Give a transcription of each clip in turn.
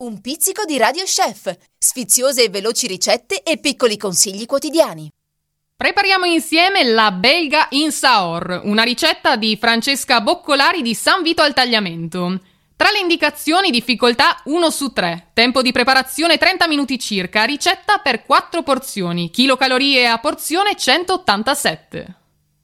Un pizzico di Radio Chef, sfiziose e veloci ricette e piccoli consigli quotidiani. Prepariamo insieme la belga in saor, una ricetta di Francesca Boccolari di San Vito al Tagliamento. Tra le indicazioni difficoltà 1 su 3, tempo di preparazione 30 minuti circa, ricetta per 4 porzioni, kilocalorie a porzione 187.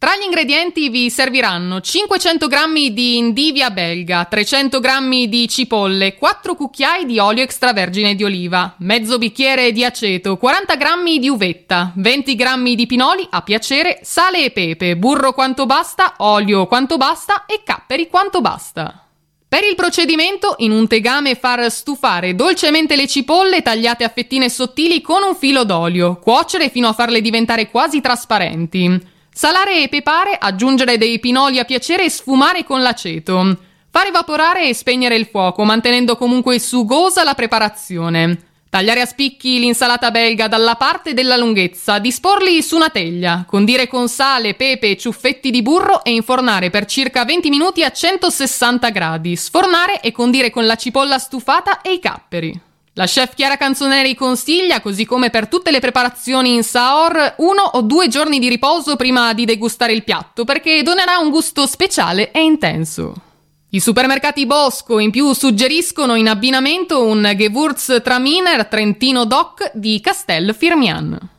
Tra gli ingredienti vi serviranno 500 g di indivia belga, 300 g di cipolle, 4 cucchiai di olio extravergine di oliva, mezzo bicchiere di aceto, 40 g di uvetta, 20 g di pinoli a piacere, sale e pepe, burro quanto basta, olio quanto basta e capperi quanto basta. Per il procedimento, in un tegame far stufare dolcemente le cipolle tagliate a fettine sottili con un filo d'olio, cuocere fino a farle diventare quasi trasparenti. Salare e pepare, aggiungere dei pinoli a piacere e sfumare con l'aceto. Far evaporare e spegnere il fuoco, mantenendo comunque sugosa la preparazione. Tagliare a spicchi l'insalata belga dalla parte della lunghezza, disporli su una teglia, condire con sale, pepe e ciuffetti di burro e infornare per circa 20 minuti a 160 gradi. Sfornare e condire con la cipolla stufata e i capperi. La chef Chiara Canzoneri consiglia, così come per tutte le preparazioni in Saor, uno o due giorni di riposo prima di degustare il piatto, perché donerà un gusto speciale e intenso. I supermercati Bosco in più suggeriscono in abbinamento un Gewurz Traminer Trentino Doc di Castel Firmian.